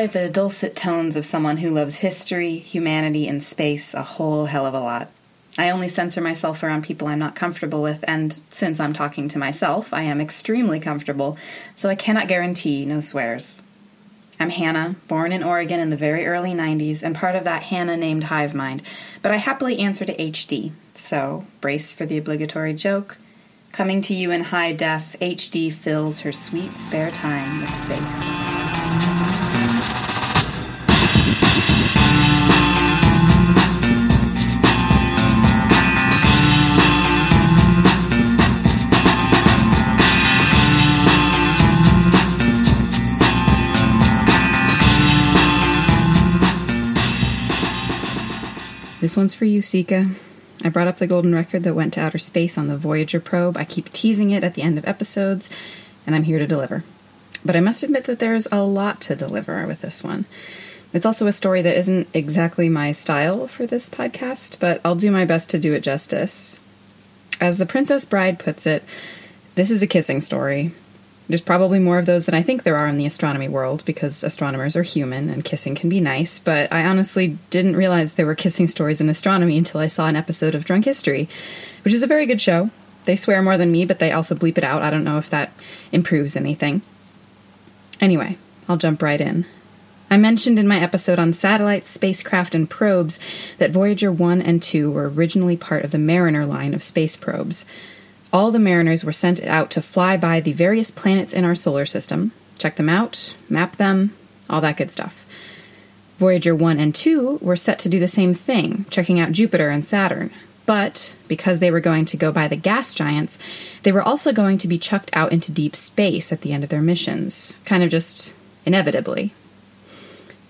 enjoy the dulcet tones of someone who loves history, humanity, and space a whole hell of a lot. I only censor myself around people I'm not comfortable with, and since I'm talking to myself, I am extremely comfortable, so I cannot guarantee no swears. I'm Hannah, born in Oregon in the very early 90s, and part of that Hannah named hive mind, but I happily answer to HD, so brace for the obligatory joke. Coming to you in high def, HD fills her sweet spare time with space. This one's for you, Sika. I brought up the golden record that went to outer space on the Voyager probe. I keep teasing it at the end of episodes, and I'm here to deliver. But I must admit that there's a lot to deliver with this one. It's also a story that isn't exactly my style for this podcast, but I'll do my best to do it justice. As the Princess Bride puts it, this is a kissing story, there's probably more of those than I think there are in the astronomy world because astronomers are human and kissing can be nice, but I honestly didn't realize there were kissing stories in astronomy until I saw an episode of Drunk History, which is a very good show. They swear more than me, but they also bleep it out. I don't know if that improves anything. Anyway, I'll jump right in. I mentioned in my episode on satellites, spacecraft, and probes that Voyager 1 and 2 were originally part of the Mariner line of space probes. All the mariners were sent out to fly by the various planets in our solar system, check them out, map them, all that good stuff. Voyager 1 and 2 were set to do the same thing, checking out Jupiter and Saturn. But because they were going to go by the gas giants, they were also going to be chucked out into deep space at the end of their missions, kind of just inevitably.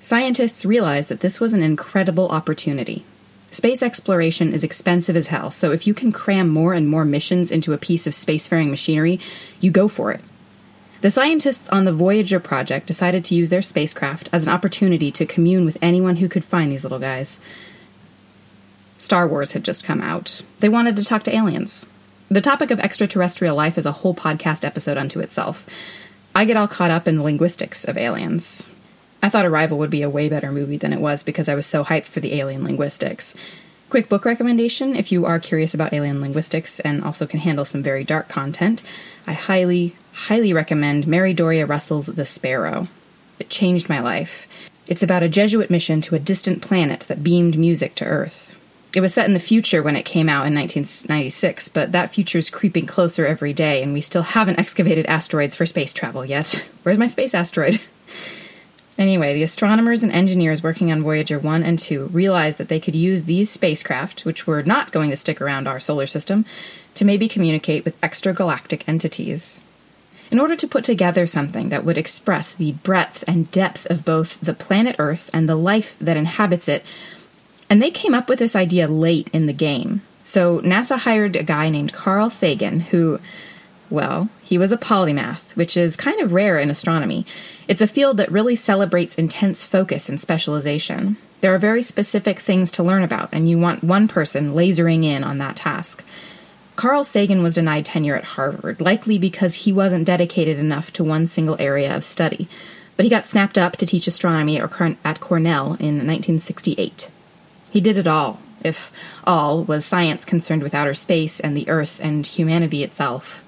Scientists realized that this was an incredible opportunity. Space exploration is expensive as hell, so if you can cram more and more missions into a piece of spacefaring machinery, you go for it. The scientists on the Voyager project decided to use their spacecraft as an opportunity to commune with anyone who could find these little guys. Star Wars had just come out. They wanted to talk to aliens. The topic of extraterrestrial life is a whole podcast episode unto itself. I get all caught up in the linguistics of aliens. I thought Arrival would be a way better movie than it was because I was so hyped for the alien linguistics. Quick book recommendation if you are curious about alien linguistics and also can handle some very dark content, I highly, highly recommend Mary Doria Russell's The Sparrow. It changed my life. It's about a Jesuit mission to a distant planet that beamed music to Earth. It was set in the future when it came out in 1996, but that future's creeping closer every day, and we still haven't excavated asteroids for space travel yet. Where's my space asteroid? Anyway, the astronomers and engineers working on Voyager 1 and 2 realized that they could use these spacecraft, which were not going to stick around our solar system, to maybe communicate with extragalactic entities. In order to put together something that would express the breadth and depth of both the planet Earth and the life that inhabits it, and they came up with this idea late in the game. So NASA hired a guy named Carl Sagan, who, well, he was a polymath, which is kind of rare in astronomy. It's a field that really celebrates intense focus and specialization. There are very specific things to learn about, and you want one person lasering in on that task. Carl Sagan was denied tenure at Harvard, likely because he wasn't dedicated enough to one single area of study, but he got snapped up to teach astronomy at Cornell in 1968. He did it all, if all was science concerned with outer space and the Earth and humanity itself.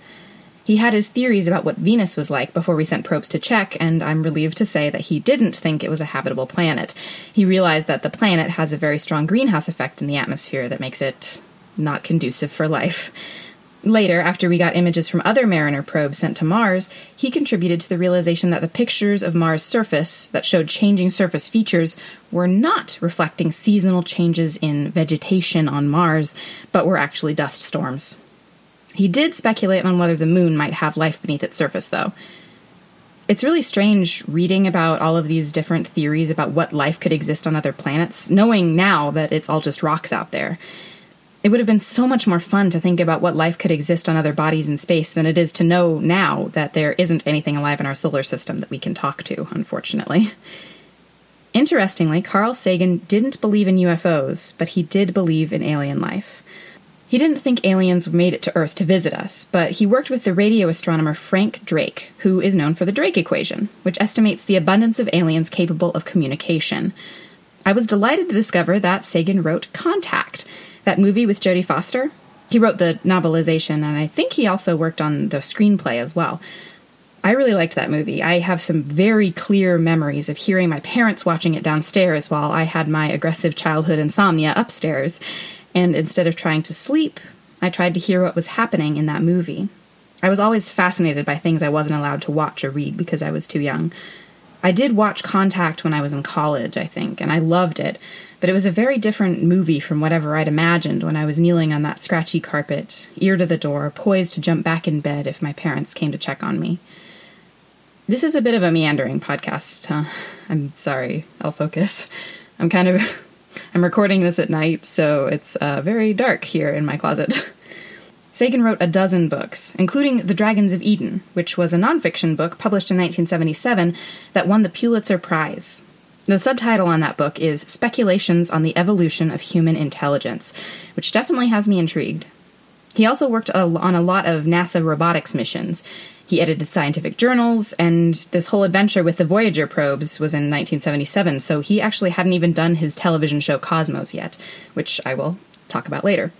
He had his theories about what Venus was like before we sent probes to check, and I'm relieved to say that he didn't think it was a habitable planet. He realized that the planet has a very strong greenhouse effect in the atmosphere that makes it not conducive for life. Later, after we got images from other Mariner probes sent to Mars, he contributed to the realization that the pictures of Mars' surface that showed changing surface features were not reflecting seasonal changes in vegetation on Mars, but were actually dust storms. He did speculate on whether the moon might have life beneath its surface, though. It's really strange reading about all of these different theories about what life could exist on other planets, knowing now that it's all just rocks out there. It would have been so much more fun to think about what life could exist on other bodies in space than it is to know now that there isn't anything alive in our solar system that we can talk to, unfortunately. Interestingly, Carl Sagan didn't believe in UFOs, but he did believe in alien life. He didn't think aliens made it to Earth to visit us, but he worked with the radio astronomer Frank Drake, who is known for the Drake equation, which estimates the abundance of aliens capable of communication. I was delighted to discover that Sagan wrote Contact, that movie with Jodie Foster. He wrote the novelization, and I think he also worked on the screenplay as well. I really liked that movie. I have some very clear memories of hearing my parents watching it downstairs while I had my aggressive childhood insomnia upstairs. And instead of trying to sleep, I tried to hear what was happening in that movie. I was always fascinated by things I wasn't allowed to watch or read because I was too young. I did watch Contact when I was in college, I think, and I loved it, but it was a very different movie from whatever I'd imagined when I was kneeling on that scratchy carpet, ear to the door, poised to jump back in bed if my parents came to check on me. This is a bit of a meandering podcast, huh? I'm sorry, I'll focus. I'm kind of I'm recording this at night, so it's uh, very dark here in my closet. Sagan wrote a dozen books, including The Dragons of Eden, which was a nonfiction book published in 1977 that won the Pulitzer Prize. The subtitle on that book is Speculations on the Evolution of Human Intelligence, which definitely has me intrigued. He also worked on a lot of NASA robotics missions, he edited scientific journals, and this whole adventure with the Voyager probes was in 1977, so he actually hadn't even done his television show Cosmos yet, which I will talk about later.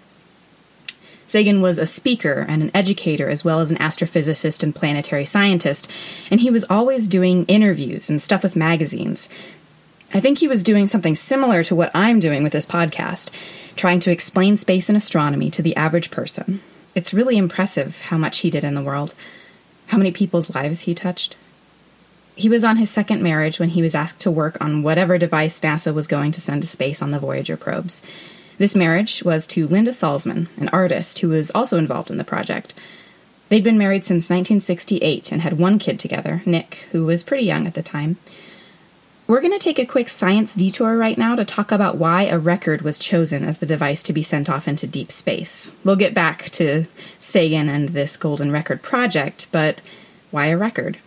Sagan was a speaker and an educator, as well as an astrophysicist and planetary scientist, and he was always doing interviews and stuff with magazines. I think he was doing something similar to what I'm doing with this podcast, trying to explain space and astronomy to the average person. It's really impressive how much he did in the world how many people's lives he touched. He was on his second marriage when he was asked to work on whatever device NASA was going to send to space on the Voyager probes. This marriage was to Linda Salzman, an artist who was also involved in the project. They'd been married since 1968 and had one kid together, Nick, who was pretty young at the time. We're going to take a quick science detour right now to talk about why a record was chosen as the device to be sent off into deep space. We'll get back to Sagan and this Golden Record project, but why a record?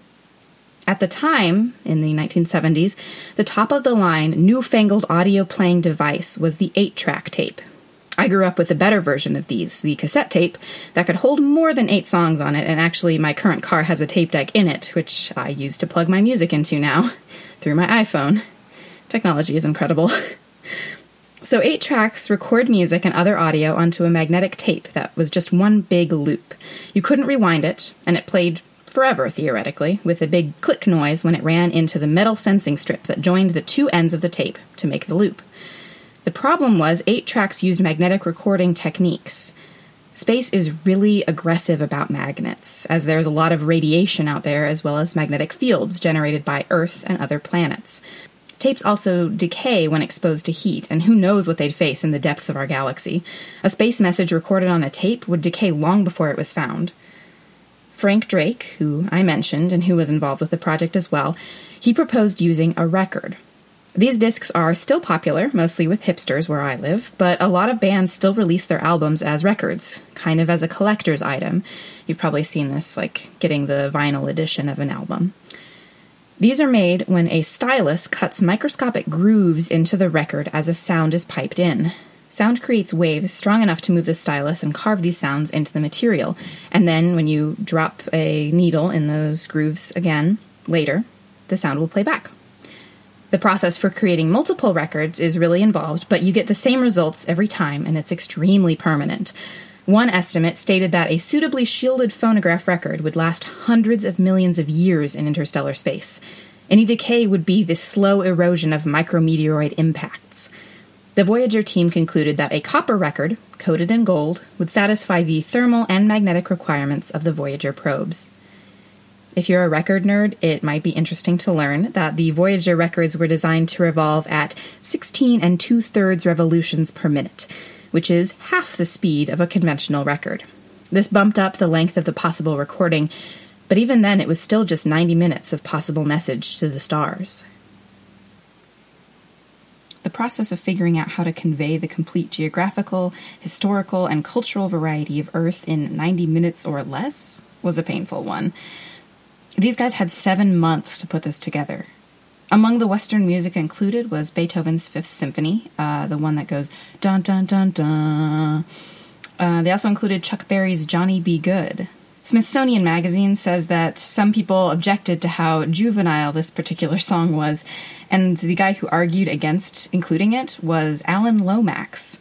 At the time, in the 1970s, the top of the line, newfangled audio playing device was the 8 track tape. I grew up with a better version of these, the cassette tape, that could hold more than eight songs on it, and actually, my current car has a tape deck in it, which I use to plug my music into now through my iPhone. Technology is incredible. so, eight tracks record music and other audio onto a magnetic tape that was just one big loop. You couldn't rewind it, and it played forever, theoretically, with a big click noise when it ran into the metal sensing strip that joined the two ends of the tape to make the loop. The problem was, eight tracks used magnetic recording techniques. Space is really aggressive about magnets, as there's a lot of radiation out there, as well as magnetic fields generated by Earth and other planets. Tapes also decay when exposed to heat, and who knows what they'd face in the depths of our galaxy. A space message recorded on a tape would decay long before it was found. Frank Drake, who I mentioned and who was involved with the project as well, he proposed using a record, these discs are still popular, mostly with hipsters where I live, but a lot of bands still release their albums as records, kind of as a collector's item. You've probably seen this, like getting the vinyl edition of an album. These are made when a stylus cuts microscopic grooves into the record as a sound is piped in. Sound creates waves strong enough to move the stylus and carve these sounds into the material. And then, when you drop a needle in those grooves again later, the sound will play back. The process for creating multiple records is really involved, but you get the same results every time, and it's extremely permanent. One estimate stated that a suitably shielded phonograph record would last hundreds of millions of years in interstellar space. Any decay would be the slow erosion of micrometeoroid impacts. The Voyager team concluded that a copper record, coated in gold, would satisfy the thermal and magnetic requirements of the Voyager probes. If you're a record nerd, it might be interesting to learn that the Voyager records were designed to revolve at 16 and two thirds revolutions per minute, which is half the speed of a conventional record. This bumped up the length of the possible recording, but even then it was still just 90 minutes of possible message to the stars. The process of figuring out how to convey the complete geographical, historical, and cultural variety of Earth in 90 minutes or less was a painful one. These guys had seven months to put this together. Among the Western music included was Beethoven's Fifth Symphony, uh, the one that goes dun dun dun dun. Uh, they also included Chuck Berry's Johnny B. Goode. Smithsonian Magazine says that some people objected to how juvenile this particular song was, and the guy who argued against including it was Alan Lomax.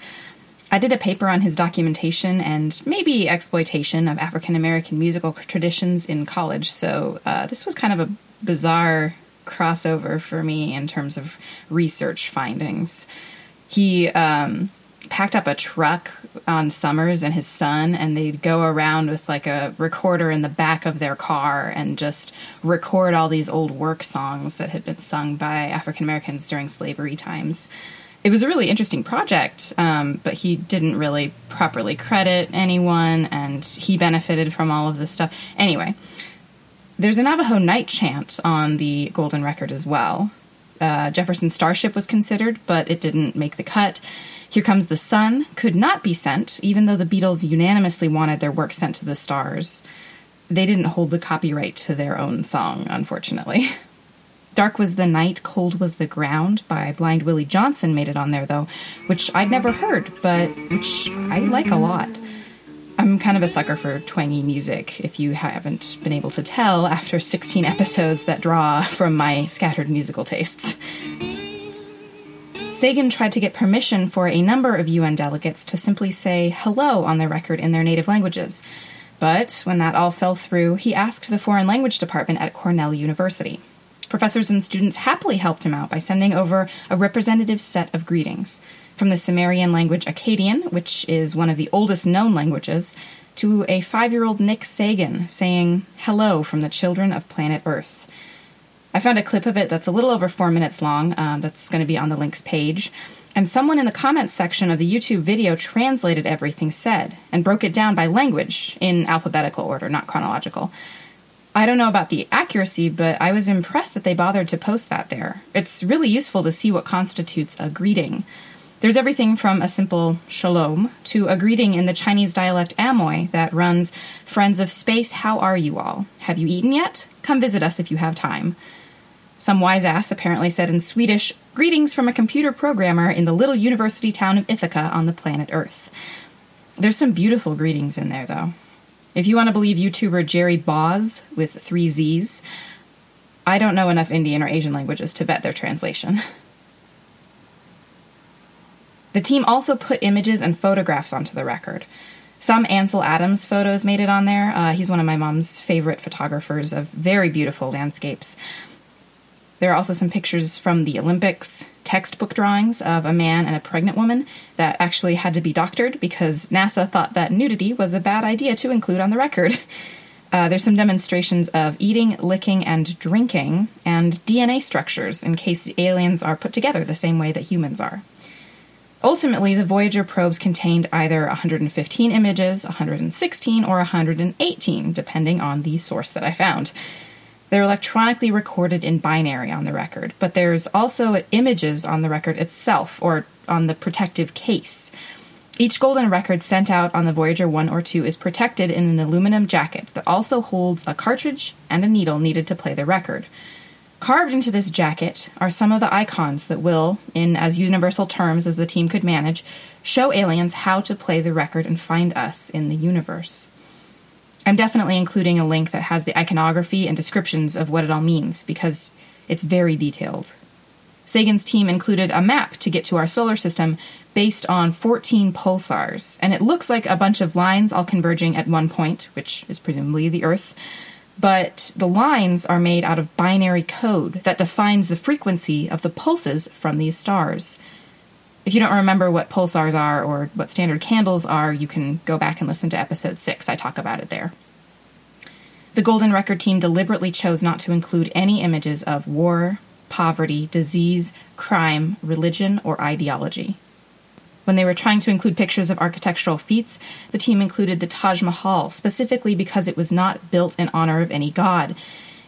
I did a paper on his documentation and maybe exploitation of African American musical traditions in college, so uh, this was kind of a bizarre crossover for me in terms of research findings. He um, packed up a truck on Summers and his son, and they'd go around with like a recorder in the back of their car and just record all these old work songs that had been sung by African Americans during slavery times. It was a really interesting project, um, but he didn't really properly credit anyone, and he benefited from all of this stuff. Anyway, there's a Navajo night chant on the Golden Record as well. Uh, Jefferson Starship was considered, but it didn't make the cut. Here Comes the Sun could not be sent, even though the Beatles unanimously wanted their work sent to the stars. They didn't hold the copyright to their own song, unfortunately. Dark Was the Night, Cold Was the Ground by Blind Willie Johnson made it on there, though, which I'd never heard, but which I like a lot. I'm kind of a sucker for twangy music, if you haven't been able to tell after 16 episodes that draw from my scattered musical tastes. Sagan tried to get permission for a number of UN delegates to simply say hello on their record in their native languages. But when that all fell through, he asked the Foreign Language Department at Cornell University. Professors and students happily helped him out by sending over a representative set of greetings from the Sumerian language Akkadian, which is one of the oldest known languages, to a five year old Nick Sagan saying hello from the children of planet Earth. I found a clip of it that's a little over four minutes long. Um, that's going to be on the links page. And someone in the comments section of the YouTube video translated everything said and broke it down by language in alphabetical order, not chronological. I don't know about the accuracy, but I was impressed that they bothered to post that there. It's really useful to see what constitutes a greeting. There's everything from a simple shalom to a greeting in the Chinese dialect Amoy that runs Friends of Space, how are you all? Have you eaten yet? Come visit us if you have time. Some wise ass apparently said in Swedish, Greetings from a computer programmer in the little university town of Ithaca on the planet Earth. There's some beautiful greetings in there, though. If you want to believe YouTuber Jerry Boz with three Z's, I don't know enough Indian or Asian languages to vet their translation. The team also put images and photographs onto the record. Some Ansel Adams photos made it on there. Uh, he's one of my mom's favorite photographers of very beautiful landscapes. There are also some pictures from the Olympics, textbook drawings of a man and a pregnant woman that actually had to be doctored because NASA thought that nudity was a bad idea to include on the record. Uh, there's some demonstrations of eating, licking, and drinking, and DNA structures in case aliens are put together the same way that humans are. Ultimately, the Voyager probes contained either 115 images, 116, or 118, depending on the source that I found. They're electronically recorded in binary on the record, but there's also images on the record itself or on the protective case. Each golden record sent out on the Voyager 1 or 2 is protected in an aluminum jacket that also holds a cartridge and a needle needed to play the record. Carved into this jacket are some of the icons that will, in as universal terms as the team could manage, show aliens how to play the record and find us in the universe. I'm definitely including a link that has the iconography and descriptions of what it all means because it's very detailed. Sagan's team included a map to get to our solar system based on 14 pulsars, and it looks like a bunch of lines all converging at one point, which is presumably the Earth. But the lines are made out of binary code that defines the frequency of the pulses from these stars. If you don't remember what pulsars are or what standard candles are, you can go back and listen to episode 6. I talk about it there. The Golden Record team deliberately chose not to include any images of war, poverty, disease, crime, religion, or ideology. When they were trying to include pictures of architectural feats, the team included the Taj Mahal, specifically because it was not built in honor of any god.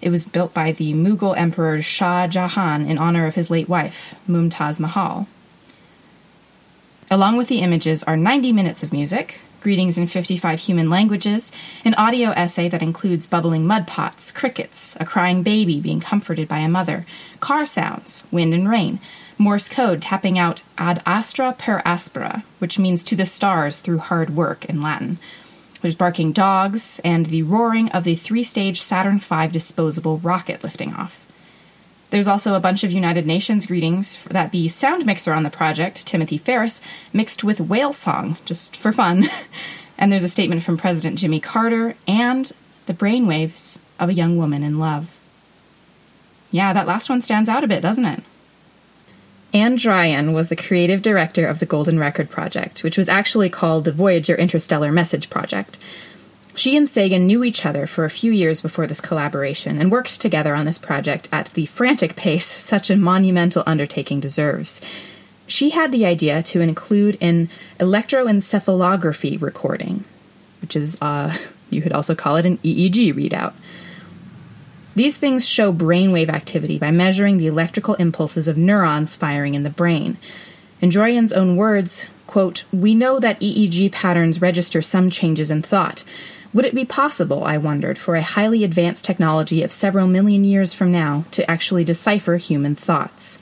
It was built by the Mughal Emperor Shah Jahan in honor of his late wife, Mumtaz Mahal. Along with the images are 90 minutes of music, greetings in 55 human languages, an audio essay that includes bubbling mud pots, crickets, a crying baby being comforted by a mother, car sounds, wind and rain, Morse code tapping out ad astra per aspera, which means to the stars through hard work in Latin. There's barking dogs and the roaring of the three stage Saturn V disposable rocket lifting off. There's also a bunch of United Nations greetings that the sound mixer on the project, Timothy Ferris, mixed with whale song, just for fun. and there's a statement from President Jimmy Carter and the brainwaves of a young woman in love. Yeah, that last one stands out a bit, doesn't it? Ann Druyan was the creative director of the Golden Record Project, which was actually called the Voyager Interstellar Message Project. She and Sagan knew each other for a few years before this collaboration and worked together on this project at the frantic pace such a monumental undertaking deserves. She had the idea to include an electroencephalography recording, which is, uh, you could also call it an EEG readout. These things show brainwave activity by measuring the electrical impulses of neurons firing in the brain. In Druyan's own words, quote, We know that EEG patterns register some changes in thought. Would it be possible, I wondered, for a highly advanced technology of several million years from now to actually decipher human thoughts?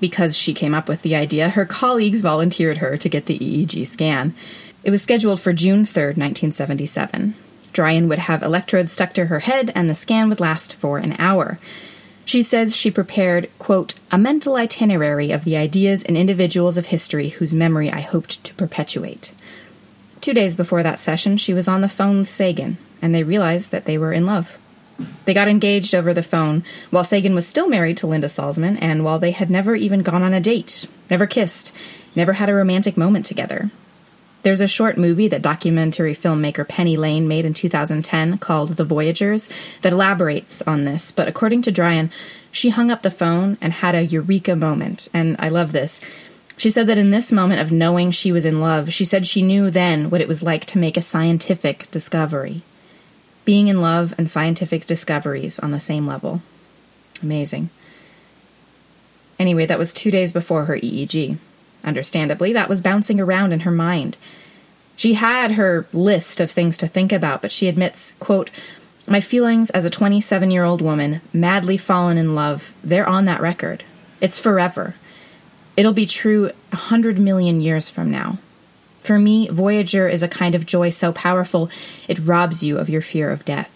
Because she came up with the idea, her colleagues volunteered her to get the EEG scan. It was scheduled for June 3, 1977. Druyan would have electrodes stuck to her head, and the scan would last for an hour. She says she prepared, quote, a mental itinerary of the ideas and individuals of history whose memory I hoped to perpetuate. Two days before that session, she was on the phone with Sagan, and they realized that they were in love. They got engaged over the phone while Sagan was still married to Linda Salzman, and while they had never even gone on a date, never kissed, never had a romantic moment together. There's a short movie that documentary filmmaker Penny Lane made in 2010 called The Voyagers that elaborates on this, but according to Druyan, she hung up the phone and had a eureka moment, and I love this. She said that in this moment of knowing she was in love, she said she knew then what it was like to make a scientific discovery. Being in love and scientific discoveries on the same level. Amazing. Anyway, that was two days before her EEG. Understandably, that was bouncing around in her mind. She had her list of things to think about, but she admits, quote, My feelings as a 27 year old woman, madly fallen in love, they're on that record. It's forever. It'll be true a hundred million years from now. For me, Voyager is a kind of joy so powerful it robs you of your fear of death.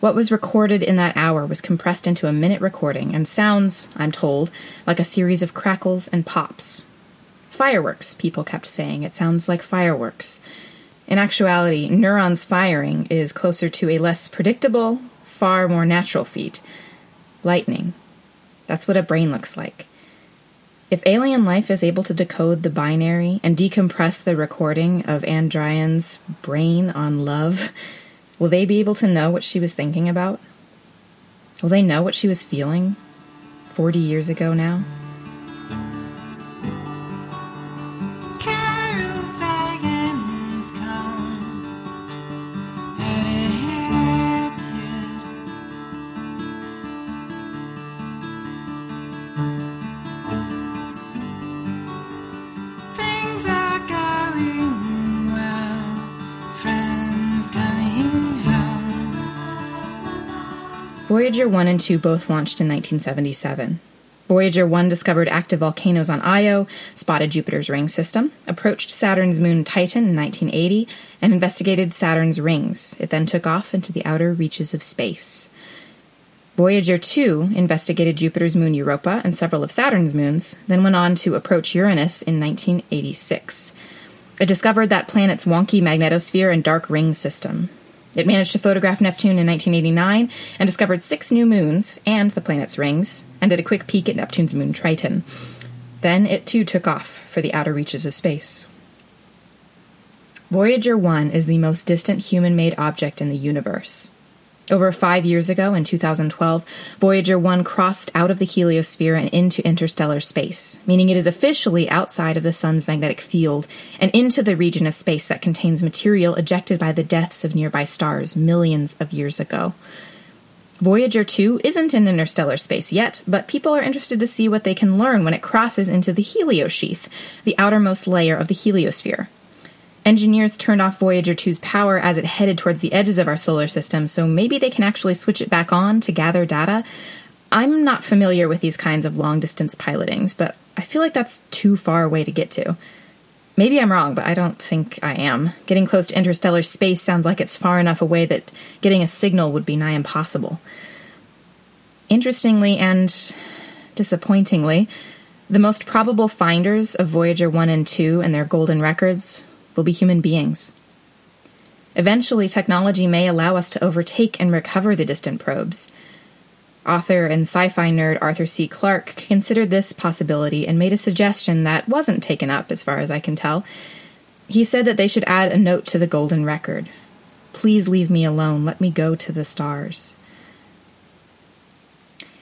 What was recorded in that hour was compressed into a minute recording and sounds, I'm told, like a series of crackles and pops. Fireworks, people kept saying. It sounds like fireworks. In actuality, neurons firing is closer to a less predictable, far more natural feat lightning. That's what a brain looks like. If alien life is able to decode the binary and decompress the recording of Ann Druyan's brain on love, Will they be able to know what she was thinking about? Will they know what she was feeling 40 years ago now? Voyager 1 and 2 both launched in 1977. Voyager 1 discovered active volcanoes on Io, spotted Jupiter's ring system, approached Saturn's moon Titan in 1980, and investigated Saturn's rings. It then took off into the outer reaches of space. Voyager 2 investigated Jupiter's moon Europa and several of Saturn's moons, then went on to approach Uranus in 1986. It discovered that planet's wonky magnetosphere and dark ring system. It managed to photograph Neptune in 1989 and discovered six new moons and the planet's rings, and did a quick peek at Neptune's moon Triton. Then it too took off for the outer reaches of space. Voyager 1 is the most distant human made object in the universe. Over five years ago, in 2012, Voyager 1 crossed out of the heliosphere and into interstellar space, meaning it is officially outside of the Sun's magnetic field and into the region of space that contains material ejected by the deaths of nearby stars millions of years ago. Voyager 2 isn't in interstellar space yet, but people are interested to see what they can learn when it crosses into the heliosheath, the outermost layer of the heliosphere. Engineers turned off Voyager 2's power as it headed towards the edges of our solar system, so maybe they can actually switch it back on to gather data. I'm not familiar with these kinds of long distance pilotings, but I feel like that's too far away to get to. Maybe I'm wrong, but I don't think I am. Getting close to interstellar space sounds like it's far enough away that getting a signal would be nigh impossible. Interestingly and disappointingly, the most probable finders of Voyager 1 and 2 and their golden records will be human beings. Eventually, technology may allow us to overtake and recover the distant probes. Author and sci fi nerd Arthur C. Clarke considered this possibility and made a suggestion that wasn't taken up, as far as I can tell. He said that they should add a note to the Golden Record Please leave me alone, let me go to the stars.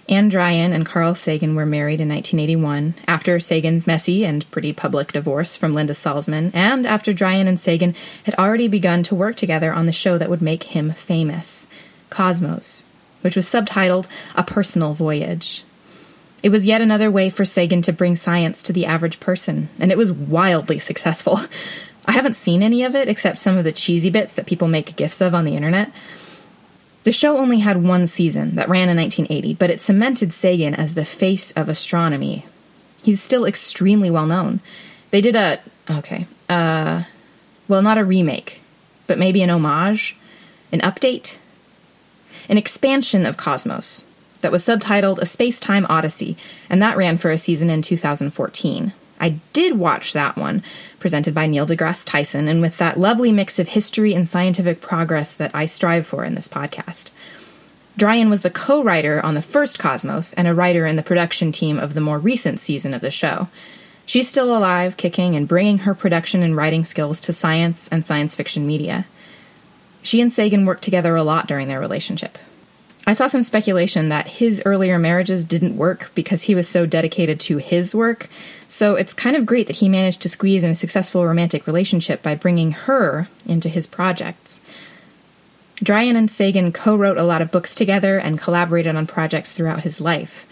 Ann Druyan and Carl Sagan were married in 1981, after Sagan's messy and pretty public divorce from Linda Salzman, and after Druyan and Sagan had already begun to work together on the show that would make him famous Cosmos, which was subtitled A Personal Voyage. It was yet another way for Sagan to bring science to the average person, and it was wildly successful. I haven't seen any of it except some of the cheesy bits that people make gifs of on the internet. The show only had one season that ran in 1980, but it cemented Sagan as the face of astronomy. He's still extremely well known. They did a okay, uh well not a remake, but maybe an homage, an update an expansion of Cosmos that was subtitled A Space Time Odyssey, and that ran for a season in 2014. I did watch that one, presented by Neil deGrasse Tyson, and with that lovely mix of history and scientific progress that I strive for in this podcast. Druyan was the co writer on the first Cosmos and a writer in the production team of the more recent season of the show. She's still alive, kicking, and bringing her production and writing skills to science and science fiction media. She and Sagan worked together a lot during their relationship. I saw some speculation that his earlier marriages didn't work because he was so dedicated to his work, so it's kind of great that he managed to squeeze in a successful romantic relationship by bringing her into his projects. Druyan and Sagan co wrote a lot of books together and collaborated on projects throughout his life.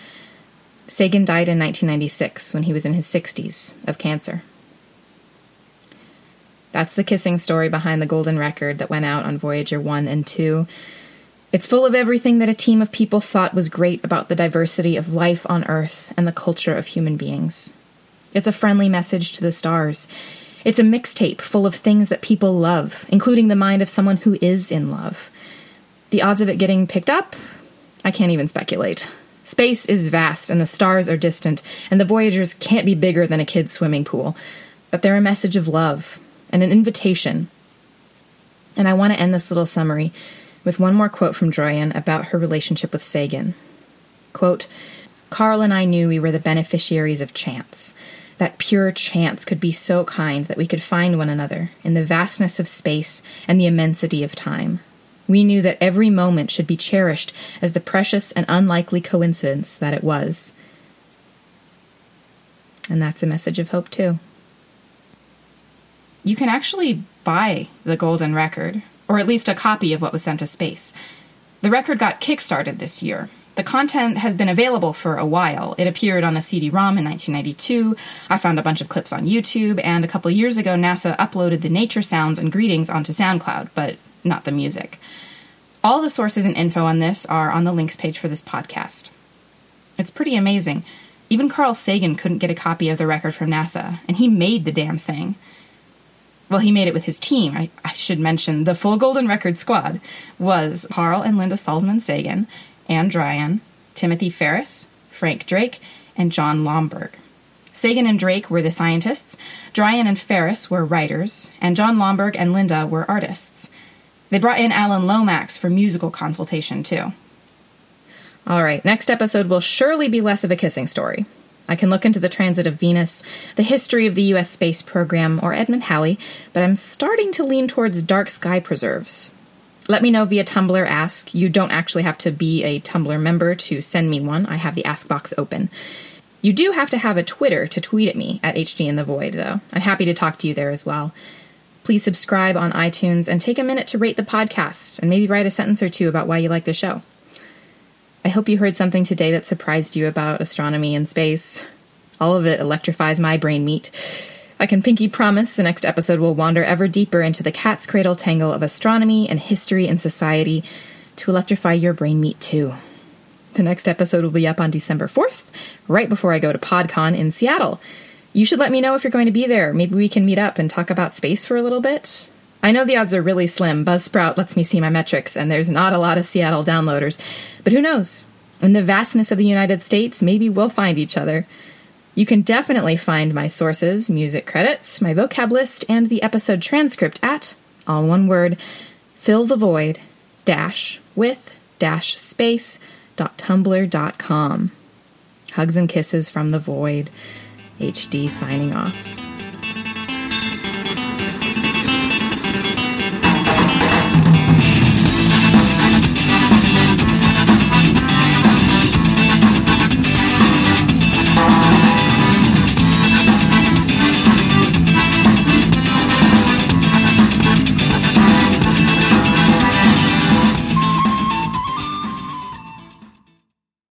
Sagan died in 1996 when he was in his 60s of cancer. That's the kissing story behind the golden record that went out on Voyager 1 and 2. It's full of everything that a team of people thought was great about the diversity of life on Earth and the culture of human beings. It's a friendly message to the stars. It's a mixtape full of things that people love, including the mind of someone who is in love. The odds of it getting picked up? I can't even speculate. Space is vast and the stars are distant, and the Voyagers can't be bigger than a kid's swimming pool. But they're a message of love, and an invitation. And I want to end this little summary with one more quote from Druyan about her relationship with Sagan. Quote, Carl and I knew we were the beneficiaries of chance. That pure chance could be so kind that we could find one another in the vastness of space and the immensity of time. We knew that every moment should be cherished as the precious and unlikely coincidence that it was. And that's a message of hope, too you can actually buy the golden record, or at least a copy of what was sent to space. The record got kickstarted this year. The content has been available for a while. It appeared on a CD ROM in 1992. I found a bunch of clips on YouTube, and a couple years ago, NASA uploaded the nature sounds and greetings onto SoundCloud, but not the music. All the sources and info on this are on the links page for this podcast. It's pretty amazing. Even Carl Sagan couldn't get a copy of the record from NASA, and he made the damn thing well, he made it with his team. I, I, should mention the full Golden Record squad was Carl and Linda Salzman Sagan, Ann Druyan, Timothy Ferris, Frank Drake, and Jon Lomberg. Sagan and Drake were the scientists, Druyan and Ferris were writers, and Jon Lomberg and Linda were artists. They brought in Alan Lomax for musical consultation, too. All right, next episode will surely be less of a kissing story. I can look into the transit of Venus, the history of the U.S. space program, or Edmund Halley, but I'm starting to lean towards dark sky preserves. Let me know via Tumblr Ask. You don't actually have to be a Tumblr member to send me one. I have the Ask box open. You do have to have a Twitter to tweet at me at HD in the Void, though. I'm happy to talk to you there as well. Please subscribe on iTunes and take a minute to rate the podcast and maybe write a sentence or two about why you like the show. I hope you heard something today that surprised you about astronomy and space. All of it electrifies my brain meat. I can pinky promise the next episode will wander ever deeper into the cat's cradle tangle of astronomy and history and society to electrify your brain meat too. The next episode will be up on December 4th, right before I go to PodCon in Seattle. You should let me know if you're going to be there. Maybe we can meet up and talk about space for a little bit. I know the odds are really slim. Buzzsprout lets me see my metrics, and there's not a lot of Seattle downloaders. But who knows? In the vastness of the United States, maybe we'll find each other. You can definitely find my sources, music credits, my vocab list, and the episode transcript at, all one word, fill the void dash with dash space dot tumblr dot com. Hugs and kisses from the void. HD signing off.